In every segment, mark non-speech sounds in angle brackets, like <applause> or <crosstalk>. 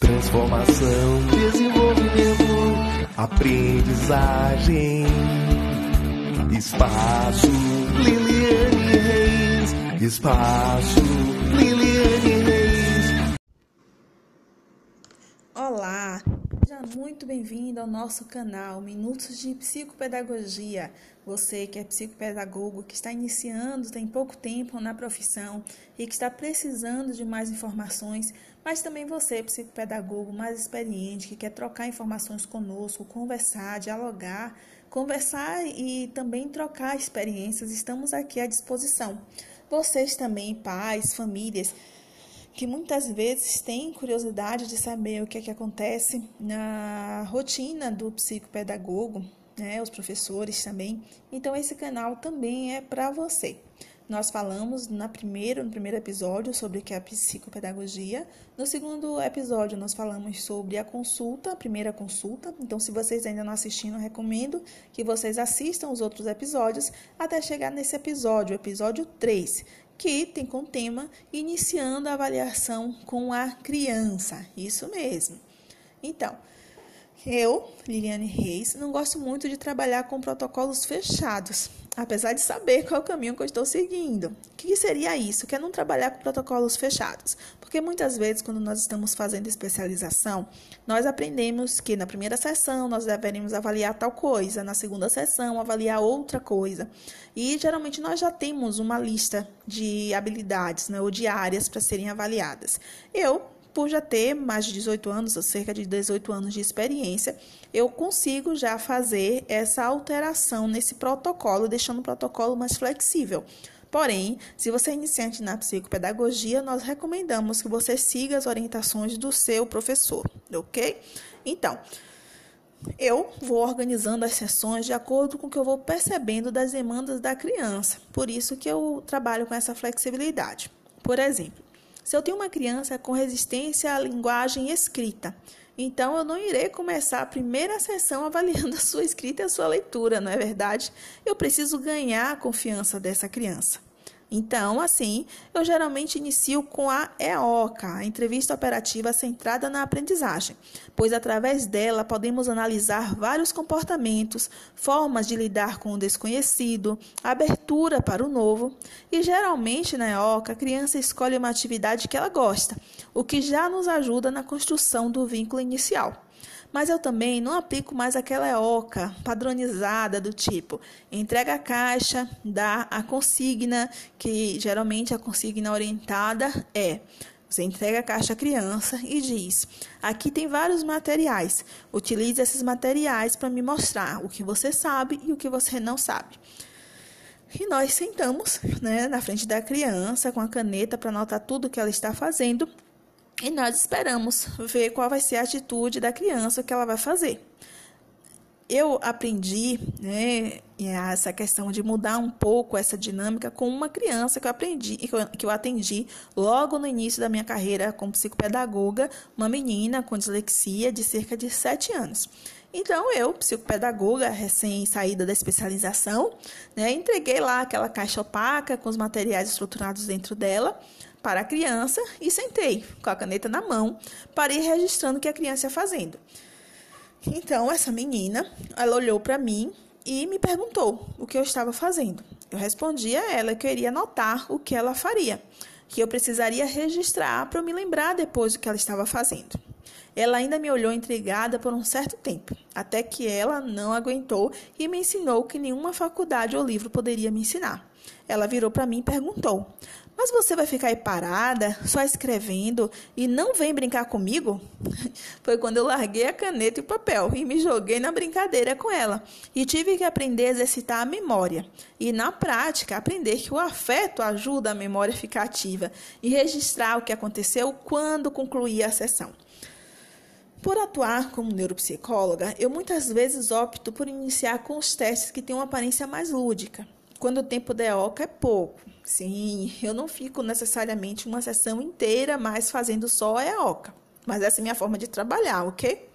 Transformação, desenvolvimento, aprendizagem. Espaço Liliane Reis. Espaço Liliane Reis. Olá, seja muito bem-vindo ao nosso canal Minutos de Psicopedagogia. Você que é psicopedagogo, que está iniciando, tem pouco tempo na profissão e que está precisando de mais informações, mas também você, psicopedagogo mais experiente, que quer trocar informações conosco, conversar, dialogar, conversar e também trocar experiências, estamos aqui à disposição. Vocês também, pais, famílias, que muitas vezes têm curiosidade de saber o que é que acontece na rotina do psicopedagogo, né, os professores também. Então esse canal também é para você. Nós falamos na primeira, no primeiro episódio sobre o que é a psicopedagogia. No segundo episódio, nós falamos sobre a consulta, a primeira consulta. Então, se vocês ainda não assistiram, recomendo que vocês assistam os outros episódios até chegar nesse episódio, episódio 3, que tem como tema iniciando a avaliação com a criança. Isso mesmo. Então, eu, Liliane Reis, não gosto muito de trabalhar com protocolos fechados, apesar de saber qual é o caminho que eu estou seguindo. O que seria isso? Que é não trabalhar com protocolos fechados. Porque muitas vezes, quando nós estamos fazendo especialização, nós aprendemos que na primeira sessão nós deveríamos avaliar tal coisa, na segunda sessão avaliar outra coisa. E geralmente nós já temos uma lista de habilidades né, ou de áreas para serem avaliadas. Eu por já ter mais de 18 anos, ou cerca de 18 anos de experiência, eu consigo já fazer essa alteração nesse protocolo, deixando o protocolo mais flexível. Porém, se você é iniciante na psicopedagogia, nós recomendamos que você siga as orientações do seu professor, ok? Então, eu vou organizando as sessões de acordo com o que eu vou percebendo das demandas da criança. Por isso que eu trabalho com essa flexibilidade. Por exemplo, se eu tenho uma criança com resistência à linguagem escrita, então eu não irei começar a primeira sessão <laughs> avaliando a sua escrita e a sua leitura, não é verdade? Eu preciso ganhar a confiança dessa criança. Então, assim, eu geralmente inicio com a EOCA, a entrevista operativa centrada na aprendizagem, pois através dela podemos analisar vários comportamentos, formas de lidar com o desconhecido, abertura para o novo, e geralmente na EOCA a criança escolhe uma atividade que ela gosta, o que já nos ajuda na construção do vínculo inicial. Mas eu também não aplico mais aquela oca padronizada do tipo entrega a caixa, dá a consigna, que geralmente a consigna orientada é você entrega a caixa à criança e diz: Aqui tem vários materiais. Utilize esses materiais para me mostrar o que você sabe e o que você não sabe. E nós sentamos né, na frente da criança com a caneta para anotar tudo que ela está fazendo e nós esperamos ver qual vai ser a atitude da criança que ela vai fazer. Eu aprendi né, essa questão de mudar um pouco essa dinâmica com uma criança que eu aprendi, que eu atendi logo no início da minha carreira como psicopedagoga, uma menina com dislexia de cerca de 7 anos. Então, eu, psicopedagoga, recém-saída da especialização, né, entreguei lá aquela caixa opaca com os materiais estruturados dentro dela para a criança e sentei com a caneta na mão para ir registrando o que a criança ia fazendo. Então, essa menina, ela olhou para mim e me perguntou o que eu estava fazendo. Eu respondi a ela que eu iria anotar o que ela faria, que eu precisaria registrar para eu me lembrar depois do que ela estava fazendo. Ela ainda me olhou intrigada por um certo tempo, até que ela não aguentou e me ensinou que nenhuma faculdade ou livro poderia me ensinar. Ela virou para mim e perguntou: mas você vai ficar aí parada, só escrevendo e não vem brincar comigo? <laughs> Foi quando eu larguei a caneta e o papel e me joguei na brincadeira com ela. E tive que aprender a exercitar a memória. E na prática, aprender que o afeto ajuda a memória a ficar ativa e registrar o que aconteceu quando concluir a sessão. Por atuar como neuropsicóloga, eu muitas vezes opto por iniciar com os testes que têm uma aparência mais lúdica, quando o tempo da EOCA é pouco. Sim, eu não fico necessariamente uma sessão inteira mais fazendo só a EOCA, mas essa é a minha forma de trabalhar, ok?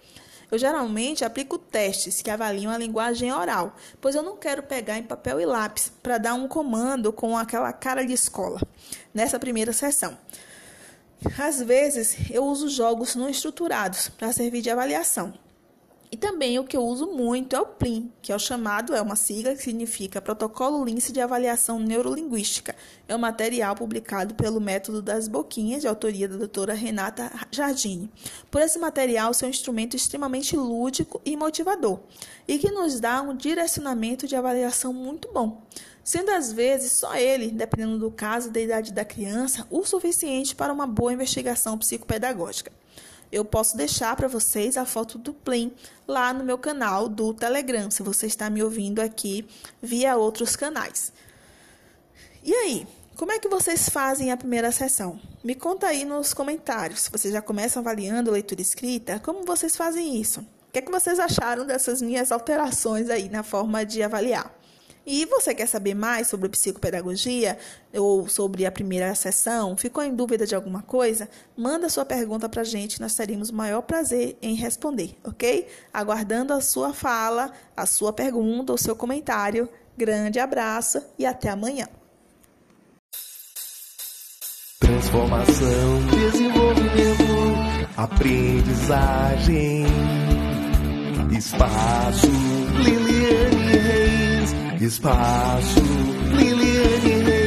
Eu geralmente aplico testes que avaliam a linguagem oral, pois eu não quero pegar em papel e lápis para dar um comando com aquela cara de escola nessa primeira sessão. Às vezes, eu uso jogos não estruturados para servir de avaliação. E também o que eu uso muito é o PLIN, que é o chamado, é uma sigla que significa Protocolo Lince de Avaliação Neurolinguística. É um material publicado pelo Método das Boquinhas, de autoria da doutora Renata Jardini. Por esse material ser um instrumento extremamente lúdico e motivador, e que nos dá um direcionamento de avaliação muito bom sendo às vezes só ele, dependendo do caso e da idade da criança, o suficiente para uma boa investigação psicopedagógica. Eu posso deixar para vocês a foto do Plim lá no meu canal do Telegram, se você está me ouvindo aqui via outros canais. E aí, como é que vocês fazem a primeira sessão? Me conta aí nos comentários. Vocês já começam avaliando a leitura escrita, como vocês fazem isso? O que é que vocês acharam dessas minhas alterações aí na forma de avaliar? E você quer saber mais sobre psicopedagogia ou sobre a primeira sessão? Ficou em dúvida de alguma coisa? Manda sua pergunta para a gente, nós teremos o maior prazer em responder, ok? Aguardando a sua fala, a sua pergunta, o seu comentário. Grande abraço e até amanhã. Transformação, desenvolvimento, aprendizagem, espaço, Liliane Reis. Espaço Liliane Reis.